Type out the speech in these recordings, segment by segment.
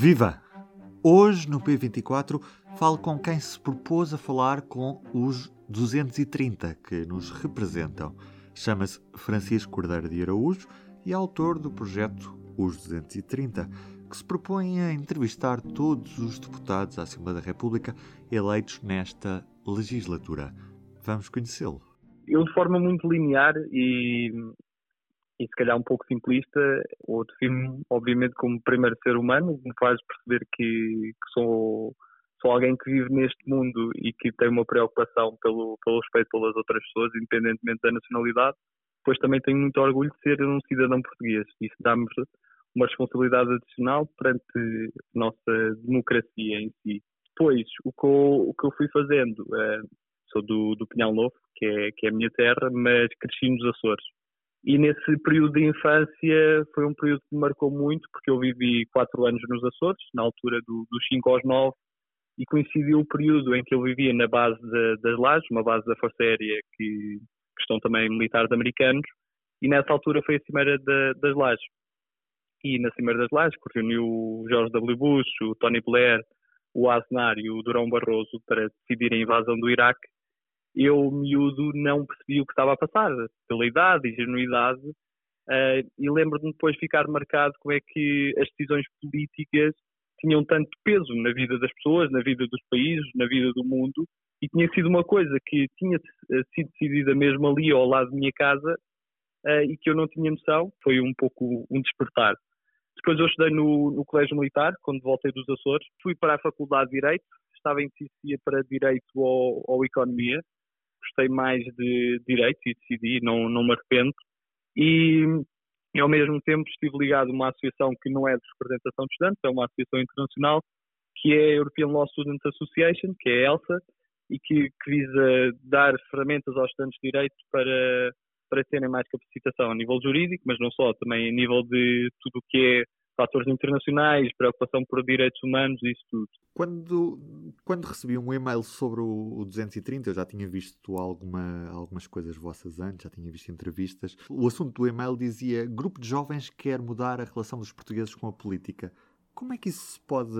Viva! Hoje, no P24, falo com quem se propôs a falar com os 230 que nos representam. Chama-se Francisco Cordeiro de Araújo e é autor do projeto Os 230, que se propõe a entrevistar todos os deputados à Assembleia da República eleitos nesta legislatura. Vamos conhecê-lo. Eu, de forma muito linear e e se calhar um pouco simplista, ou defino-me obviamente como primeiro ser humano, me faz perceber que, que, sou, sou alguém que vive neste mundo e que tem uma preocupação pelo, pelo respeito pelas outras pessoas, independentemente da nacionalidade. Depois também tenho muito orgulho de ser um cidadão português. Isso dá-me uma responsabilidade adicional perante a nossa democracia em si. Depois, o que eu, o que eu fui fazendo, é, sou do, do Pinhal Novo, que é, que é a minha terra, mas cresci nos Açores e nesse período de infância foi um período que me marcou muito, porque eu vivi quatro anos nos Açores, na altura do, dos 5 aos 9, e coincidiu o período em que eu vivia na base de, das Lajes, uma base da Força Aérea que, que, estão também militares americanos, e nessa altura foi a Cimeira das Lajes. E na Cimeira das Lajes, que reuniu o George W. Bush, o Tony Blair, o Aznar e o Durão Barroso para decidir a invasão do Iraque, eu, miúdo, não percebi o que estava a passar, pela idade e genuidade, uh, e lembro-me depois de ficar marcado como é que as decisões políticas tinham tanto peso na vida das pessoas, na vida dos países, na vida do mundo, e tinha sido uma coisa que tinha eh, sido decidida mesmo ali ao lado da minha casa uh, e que eu não tinha noção, foi um pouco um despertar. Depois eu estudei no, no Colégio Militar, quando voltei dos Açores, fui para a Faculdade de Direito, estava em decisão para Direito ou, ou Economia, gostei mais de direito e decidi, não, não me arrependo. E, e ao mesmo tempo estive ligado a uma associação que não é de representação de estudantes, é uma associação internacional, que é a European Law Students Association, que é a ELSA, e que, que visa dar ferramentas aos estudantes de direito para, para terem mais capacitação a nível jurídico, mas não só, também a nível de tudo o que é fatores internacionais, preocupação por direitos humanos, isso tudo. Quando, quando recebi um e-mail sobre o, o 230, eu já tinha visto alguma, algumas coisas vossas antes, já tinha visto entrevistas. O assunto do e-mail dizia: Grupo de jovens quer mudar a relação dos portugueses com a política. Como é que isso se pode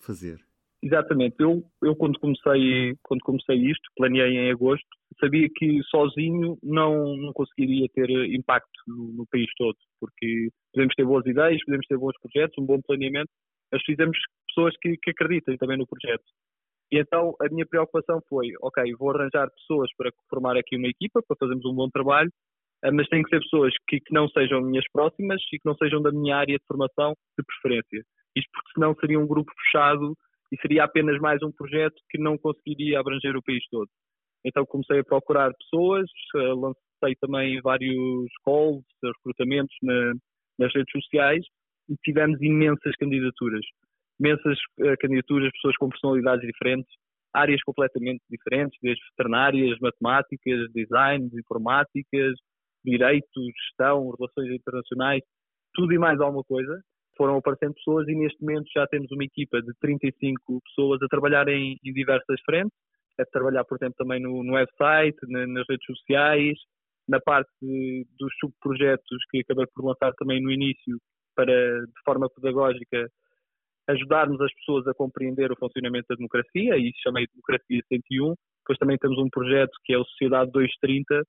fazer? Exatamente. Eu, eu quando, comecei, quando comecei isto, planeei em agosto, sabia que sozinho não, não conseguiria ter impacto no, no, país todo, porque podemos ter boas ideias, podemos ter bons projetos, um bom planeamento, mas precisamos pessoas que, que acreditem também no projeto. E então a minha preocupação foi, ok, vou arranjar pessoas para formar aqui uma equipa, para fazermos um bom trabalho, eh, mas tem que ser pessoas que, que não sejam minhas próximas e que não sejam da minha área de formação de preferência. Isto porque senão seria um grupo fechado e seria apenas mais um projeto que não conseguiria abranger o país todo. Então comecei a procurar pessoas, eh, lancei também vários calls, recrutamentos na, nas redes sociais e tivemos imensas candidaturas. Imensas uh, candidaturas, pessoas com personalidades diferentes, áreas completamente diferentes, desde veterinárias, matemáticas, design, informáticas, direito, gestão, relações internacionais, tudo e mais alguma coisa. Foram aparecendo pessoas e neste momento já temos uma equipa de 35 pessoas a trabalhar em, em diversas frentes é trabalhar, por exemplo, também no, no website, na, nas redes sociais, na parte de, dos subprojetos que acabei por lançar também no início, para, de forma pedagógica, ajudarmos as pessoas a compreender o funcionamento da democracia, e isso chamei Democracia 101. Depois também temos um projeto que é o Sociedade 230,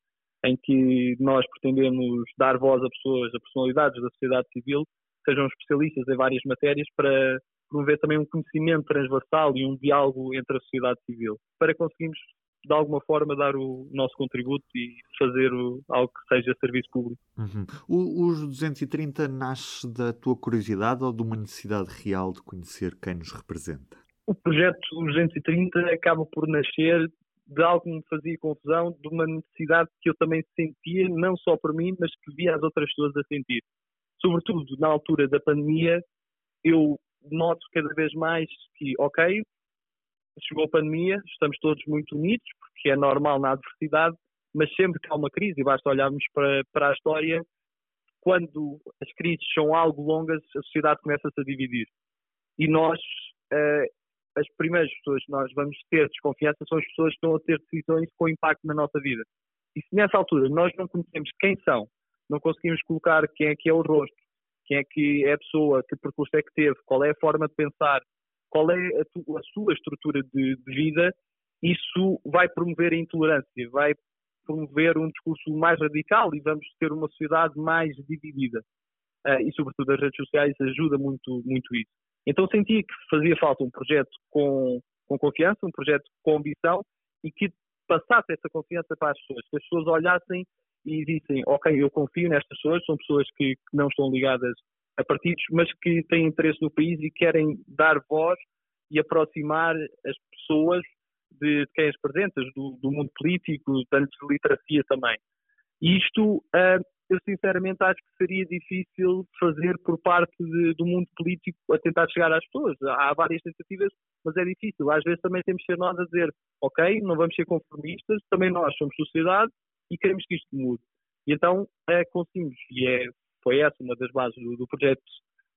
em que nós pretendemos dar voz a pessoas, a personalidades da sociedade civil, sejam especialistas em várias matérias, para promover também um conhecimento transversal e um diálogo entre a sociedade civil, para conseguirmos de alguma forma dar o nosso contributo e fazer o, algo que seja serviço público. Uhum. O, os 230 nasce da tua curiosidade ou de uma necessidade real de conhecer quem nos representa? O projeto 230 acaba por nascer de algo que me fazia confusão, de uma necessidade que eu também sentia, não só por mim, mas que via as outras pessoas a sentir. Sobretudo na altura da pandemia, eu noto cada vez mais que, ok, chegou a pandemia, estamos todos muito unidos, porque é normal na adversidade, mas sempre que há uma crise, e basta olharmos para, para a história, quando as crises são algo longas, a sociedade começa-se a dividir. E nós, uh, as primeiras pessoas que nós vamos ter desconfiança são as pessoas que estão a ter decisões com impacto na nossa vida. E se nessa altura nós não conhecemos quem são, não conseguimos colocar quem é que é o rosto, quem é que é a pessoa, que percurso é que teve, qual é a forma de pensar, qual é a, tu, a sua estrutura de, de, vida, isso vai promover a intolerância, vai promover um discurso mais radical e vamos ter uma sociedade mais dividida. Uh, e, sobretudo, as redes sociais ajudam muito, muito isso. Então, sentia que fazia falta um projeto com, com confiança, um projeto com ambição e que passasse essa confiança para as pessoas, que as pessoas olhassem e dissem, ok, eu confio nestas pessoas, são pessoas que, que não estão ligadas a partidos, mas que têm interesse no país e querem dar voz e aproximar as pessoas de, de quem as apresentas, do, do, mundo político, de literacia também. Isto, uh, eu sinceramente acho que seria difícil fazer por parte de, do mundo político a tentar chegar às pessoas. Há várias tentativas, mas é difícil. Às vezes também temos que ser nós a dizer, ok, não vamos ser conformistas, também nós somos sociedade e queremos que isto mude. E então é, conseguimos, e é, foi essa uma das bases do, do projeto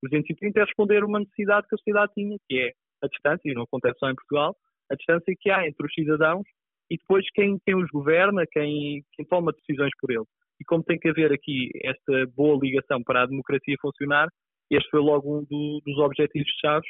230, é responder uma necessidade que a sociedade tinha, que é a distância, e não acontece só em Portugal, a distância que há entre os cidadãos e depois quem, quem os governa, quem, quem toma decisões por eles. E como tem que haver aqui esta boa ligação para a democracia funcionar, este foi logo um do, dos objetivos-chave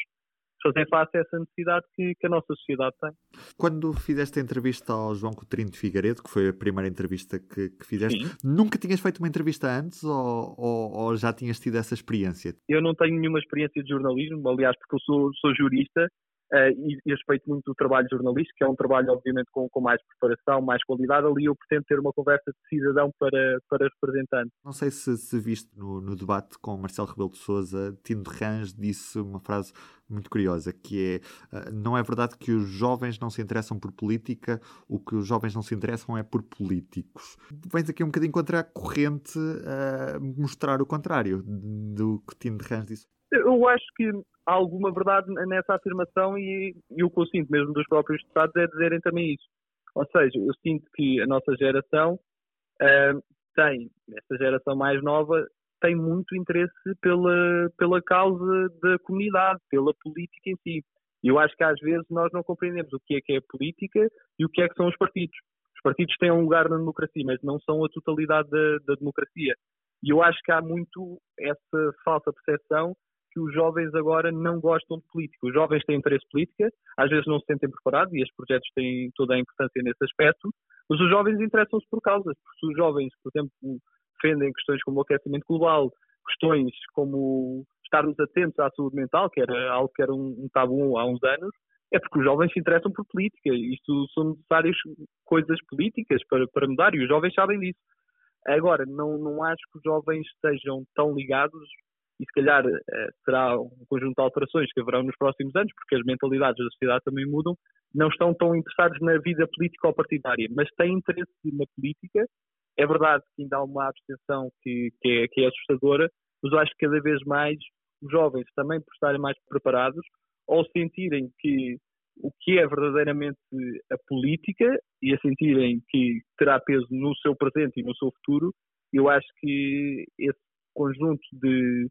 fazer face a essa necessidade que, que, a nossa sociedade tem. Quando fizeste a entrevista ao João Coutinho de Figueiredo, que foi a primeira entrevista que, que fizeste, Sim. nunca tinhas feito uma entrevista antes ou, ou, ou, já tinhas tido essa experiência? Eu não tenho nenhuma experiência de jornalismo, aliás, porque eu sou, sou jurista Uh, e, e, respeito muito o trabalho jornalístico, que é um trabalho, obviamente, com, com, mais preparação, mais qualidade. Ali eu pretendo ter uma conversa de cidadão para, para representante. Não sei se, se viste no, no, debate com Marcelo Rebelo de Souza, Tino de Range disse uma frase muito curiosa, que é uh, não é verdade que os jovens não se interessam por política, o que os jovens não se interessam é por políticos. Vens aqui um bocadinho contra a corrente a uh, mostrar o contrário do que Tino de Range disse. Eu acho que há alguma verdade nessa afirmação e, e o que eu sinto mesmo dos próprios deputados é dizerem também isso. Ou seja, eu sinto que a nossa geração uh, tem, esta geração mais nova, tem muito interesse pela, pela causa da comunidade, pela política em si. E eu acho que às vezes nós não compreendemos o que é que é política e o que é que são os partidos. Os partidos têm um lugar na democracia, mas não são a totalidade da, da democracia. E eu acho que há muito essa falsa percepção que os jovens agora não gostam de política. Os jovens têm interesse política, às vezes não se sentem preparados e estes projetos têm toda a importância nesse aspecto, mas os jovens interessam-se por causas, porque se os jovens, por exemplo, defendem questões como o aquecimento global, questões como estarmos atentos à saúde mental, que era algo que era um, um tabu há uns anos, é porque os jovens se interessam por política. Isto são necessárias coisas políticas para, para mudar e os jovens sabem disso. Agora, não, não acho que os jovens estejam tão ligados e se calhar eh, será um conjunto de alterações que haverão nos próximos anos, porque as mentalidades da sociedade também mudam, não estão tão interessados na vida política ou partidária, mas têm interesse na política. É verdade que ainda há uma abstenção que, que, é, que é assustadora, mas eu acho que cada vez mais os jovens, também por estarem mais preparados, ou sentirem que o que é verdadeiramente a política e a sentirem que terá peso no seu presente e no seu futuro, eu acho que esse conjunto de,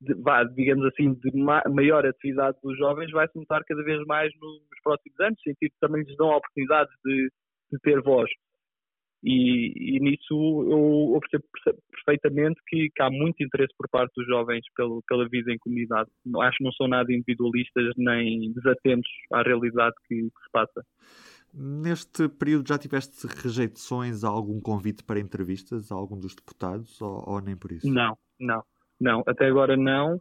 de, vá, digamos assim, de ma maior atividade dos jovens vai se notar cada vez mais nos próximos anos, sentir que também lhes dão oportunidades de, de ter voz. E, e, nisso eu, eu percebo perfeitamente que, que, há muito interesse por parte dos jovens pelo, pela vida em comunidade. Acho que não são nada individualistas nem desatentos à realidade que, que se passa. Neste período já tiveste rejeições a algum convite para entrevistas a algum dos deputados ou, ou nem por isso? Não, não. Não, até agora não.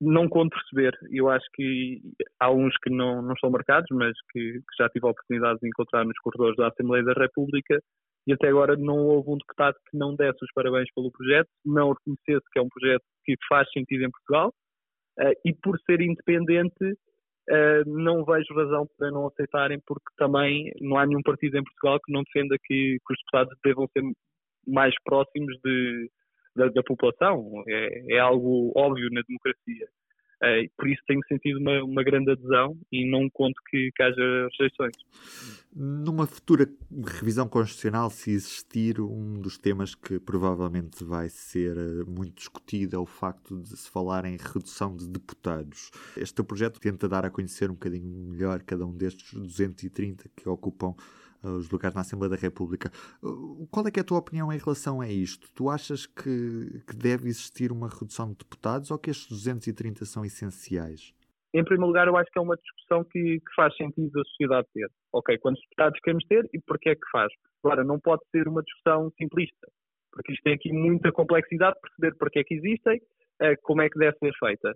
Não conto perceber. Eu acho que há uns que não, não estão marcados, mas que, que já tive a oportunidade de encontrar nos corredores da Assembleia da República e até agora não houve um deputado que não desse os parabéns pelo projeto, não reconhecesse que é um projeto que faz sentido em Portugal uh, e por ser independente uh, não vejo razão para não aceitarem porque também não há nenhum partido em Portugal que não defenda que, que os deputados devam ser mais próximos de, da, da população. É, é, algo óbvio na democracia. É, por isso tenho sentido uma, uma grande adesão e não conto que, que haja rejeições. Numa futura revisão constitucional, se existir, um dos temas que provavelmente vai ser eh, muito discutido é o facto de se falar em redução de deputados. Este projeto tenta dar a conhecer um bocadinho melhor cada um destes 230 que ocupam os lugares na Assembleia da República. Qual é, é a tua opinião em relação a isto? Tu achas que, que deve existir uma redução de deputados ou que estes 230 são essenciais? Em primeiro lugar, eu acho que é uma discussão que, que faz sentido a sociedade ter. Ok, quantos deputados queremos ter e porquê é que faz? Agora, não pode ser uma discussão simplista, porque isto tem aqui muita complexidade, perceber porquê é que existem, eh, como é que deve ser feita.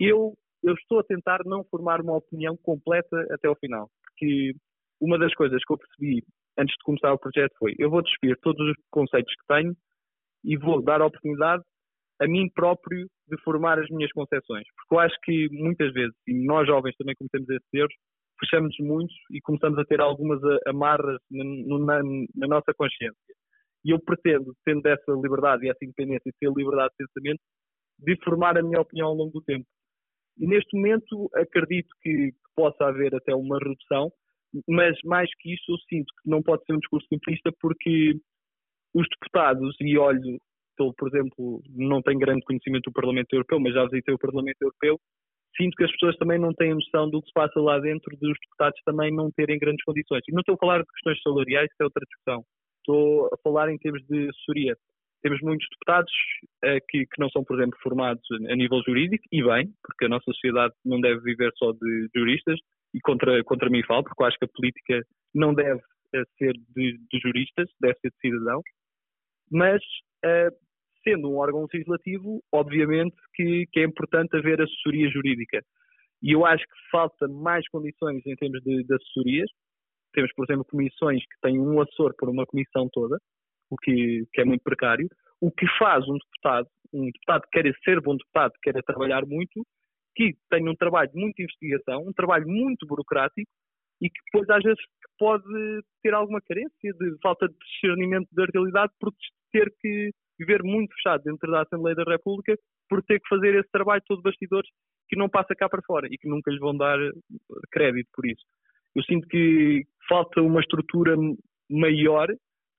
Eu, eu estou a tentar não formar uma opinião completa até ao final, porque uma das coisas que eu percebi antes de começar o projeto foi: eu vou despir todos os conceitos que tenho e vou dar a oportunidade a mim próprio de formar as minhas concepções. Porque eu acho que muitas vezes, e nós jovens também cometemos esses erros, fechamos muito e começamos a ter algumas amarras na, na, na, nossa consciência. E eu pretendo, tendo essa liberdade e essa independência e ter liberdade de pensamento, de formar a minha opinião ao longo do tempo. E neste momento acredito que, que possa haver até uma redução, mas mais que isso eu sinto que não pode ser um discurso simplista porque os deputados, e olho, estou, por exemplo, não tenho grande conhecimento do Parlamento Europeu, mas já visitei o Parlamento Europeu, sinto que as pessoas também não têm noção do que se passa lá dentro, dos deputados também não terem grandes condições. E não estou a falar de questões salariais, isso é outra discussão. Estou a falar em termos de assessoria. Temos muitos deputados uh, que, que, não são, por exemplo, formados a nível jurídico, e bem, porque a nossa sociedade não deve viver só de juristas, e contra, contra mim falo, porque eu acho que a política não deve uh, ser de, de, juristas, deve ser de cidadãos, mas uh, sendo um órgão legislativo, obviamente que, que, é importante haver assessoria jurídica. E eu acho que falta mais condições em termos de, de assessorias. Temos, por exemplo, comissões que têm um assessor por uma comissão toda, o que, que é muito precário. O que faz um deputado, um deputado que quer ser bom deputado, que quer trabalhar muito, que tem um trabalho de muita investigação, um trabalho muito burocrático e que depois às vezes pode ter alguma carência de falta de discernimento da realidade por ter que viver muito fechado dentro da Assembleia da República por ter que fazer esse trabalho todo bastidores que não passa cá para fora e que nunca lhe vão dar crédito por isso. Eu sinto que falta uma estrutura maior,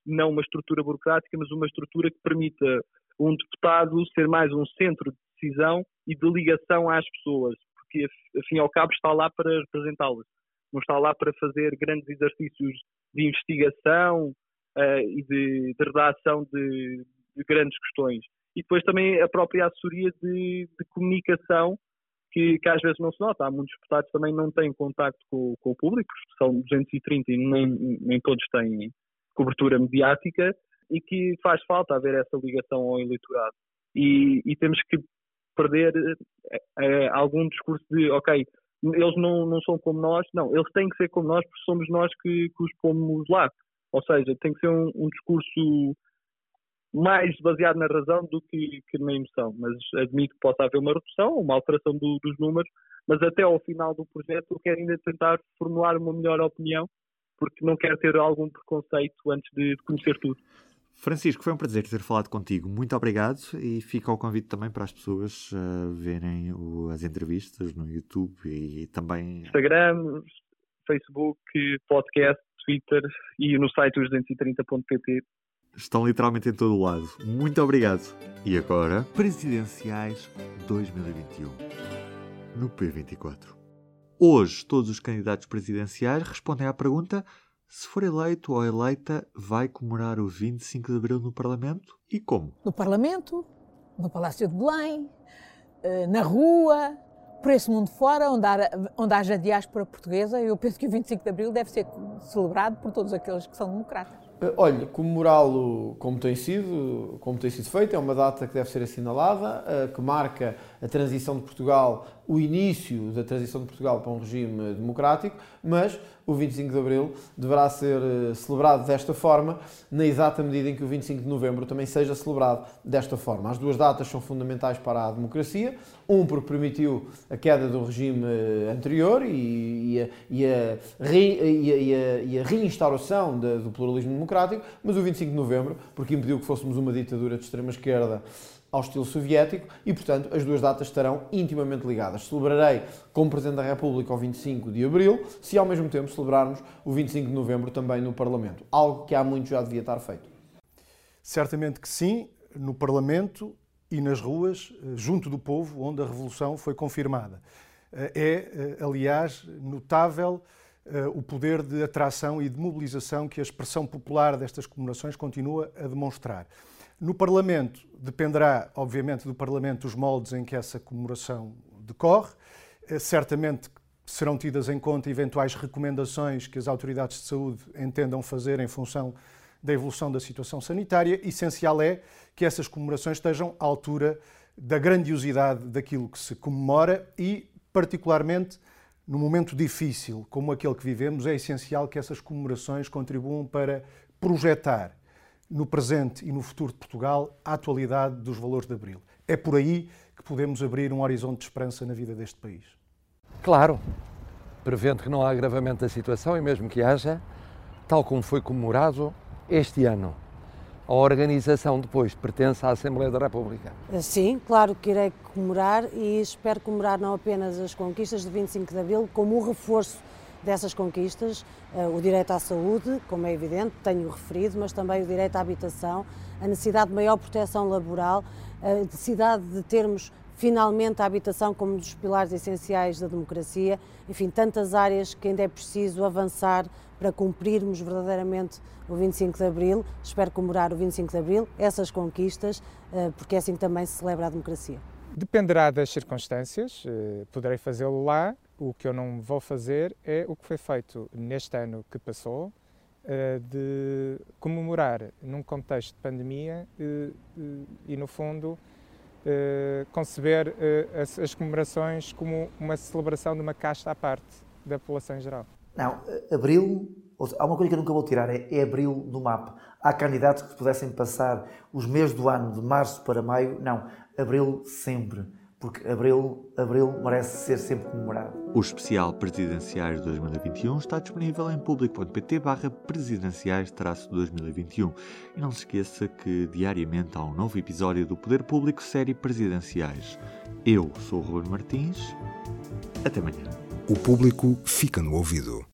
não uma estrutura burocrática, mas uma estrutura que permita um deputado ser mais um centro de decisão e de ligação às pessoas, porque afim ao cabo está lá para representá-las, não está lá para fazer grandes exercícios de investigação uh, e de, de redação de, de, grandes questões. E depois também a própria assessoria de, de comunicação, que, que, às vezes não se nota. Há muitos deputados também não têm contacto com, com o público, são 230 e nem, nem todos têm cobertura mediática, e que faz falta haver essa ligação ao eleitorado. E, e temos que perder é, algum discurso de, ok, eles não, não são como nós, não, eles têm que ser como nós porque somos nós que, que os pomos lá. Ou seja, tem que ser um, um discurso mais baseado na razão do que, que, na emoção. Mas admito que possa haver uma redução, uma alteração do, dos números, mas até ao final do projeto eu quero ainda tentar formular uma melhor opinião, porque não quero ter algum preconceito antes de, de conhecer tudo. Francisco, foi um prazer ter falado contigo. Muito obrigado e fica o convite também para as pessoas uh, verem o, as entrevistas no YouTube e também. Instagram, Facebook, podcast, Twitter e no site os 230.pt. Estão literalmente em todo o lado. Muito obrigado. E agora, Presidenciais 2021 no P24. Hoje, todos os candidatos presidenciais respondem à pergunta se for eleito ou eleita, vai comemorar o 25 de Abril no Parlamento e como? No Parlamento, no Palácio de Belém, eh, na rua, por esse mundo fora, onde, há, haja diáspora portuguesa. Eu penso que o 25 de Abril deve ser celebrado por todos aqueles que são democratas. Eh, olha, comemorá-lo como tem sido, como tem sido feito, é uma data que deve ser assinalada, eh, que marca a transição de Portugal, o início da transição de Portugal para um regime democrático, mas o 25 de Abril deverá ser eh, celebrado desta forma, na exata medida em que o 25 de Novembro também seja celebrado desta forma. As duas datas são fundamentais para a democracia, um porque permitiu a queda do regime anterior e, a, e a, e a, e a reinstauração do pluralismo democrático, mas o 25 de Novembro porque impediu que fôssemos uma ditadura de extrema-esquerda ao estilo soviético e, portanto, as duas datas estarão intimamente ligadas. Celebrarei como Presidente da República o 25 de Abril, se ao mesmo tempo celebrarmos o 25 de Novembro também no Parlamento, algo que há muito já devia estar feito. Certamente que sim, no Parlamento e nas ruas, junto do povo, onde a Revolução foi confirmada. É, aliás, notável o poder de atração e de mobilização que a expressão popular destas comemorações continua a demonstrar. No Parlamento, dependerá, obviamente, do Parlamento os moldes em que essa comemoração decorre. Uh, certamente serão tidas em conta eventuais recomendações que as autoridades de saúde entendam fazer em função da evolução da situação sanitária. Essencial é que essas comemorações estejam à altura da grandiosidade daquilo que se comemora e, particularmente, num momento difícil como aquele que vivemos, é essencial que essas comemorações contribuam para projetar no presente e no futuro de Portugal a atualidade dos valores de Abril. É por aí que podemos abrir um horizonte de esperança na vida deste país. Claro, prevendo que não há agravamento da situação e mesmo que haja, tal como foi comemorado este ano, a organização depois pertence à Assembleia da República? Sim, claro que irei comemorar e espero comemorar não apenas as conquistas de 25 de Abril, como o reforço dessas conquistas, eh, o direito à saúde, como é evidente, tenho referido, mas também o direito à habitação, a necessidade de maior proteção laboral, a necessidade de termos finalmente a habitação como um dos pilares essenciais da democracia, enfim, tantas áreas que ainda é preciso avançar para cumprirmos verdadeiramente o 25 de Abril. Espero comemorar o 25 de Abril, essas conquistas, eh, porque é assim que também se celebra a democracia. Dependerá das circunstâncias, eh, poderei fazê-lo lá. O que eu não vou fazer é o que foi feito neste ano que passou, eh, de comemorar num contexto de pandemia e, no fundo, conceber as comemorações como uma celebração de uma casta à parte da população em geral. Não, abril, há uma coisa que eu nunca vou tirar, é, é abril do mapa. Há candidatos que pudessem passar os meses do ano, de março para maio, não, abril sempre, porque abril, abril merece ser sempre comemorado. O especial Presidenciais 2021 está disponível em público.pt barra presidenciais-2021 e não se esqueça que diariamente há um novo episódio do Poder Público série Presidenciais. Eu sou o Ruben Martins, até amanhã. O público fica no ouvido.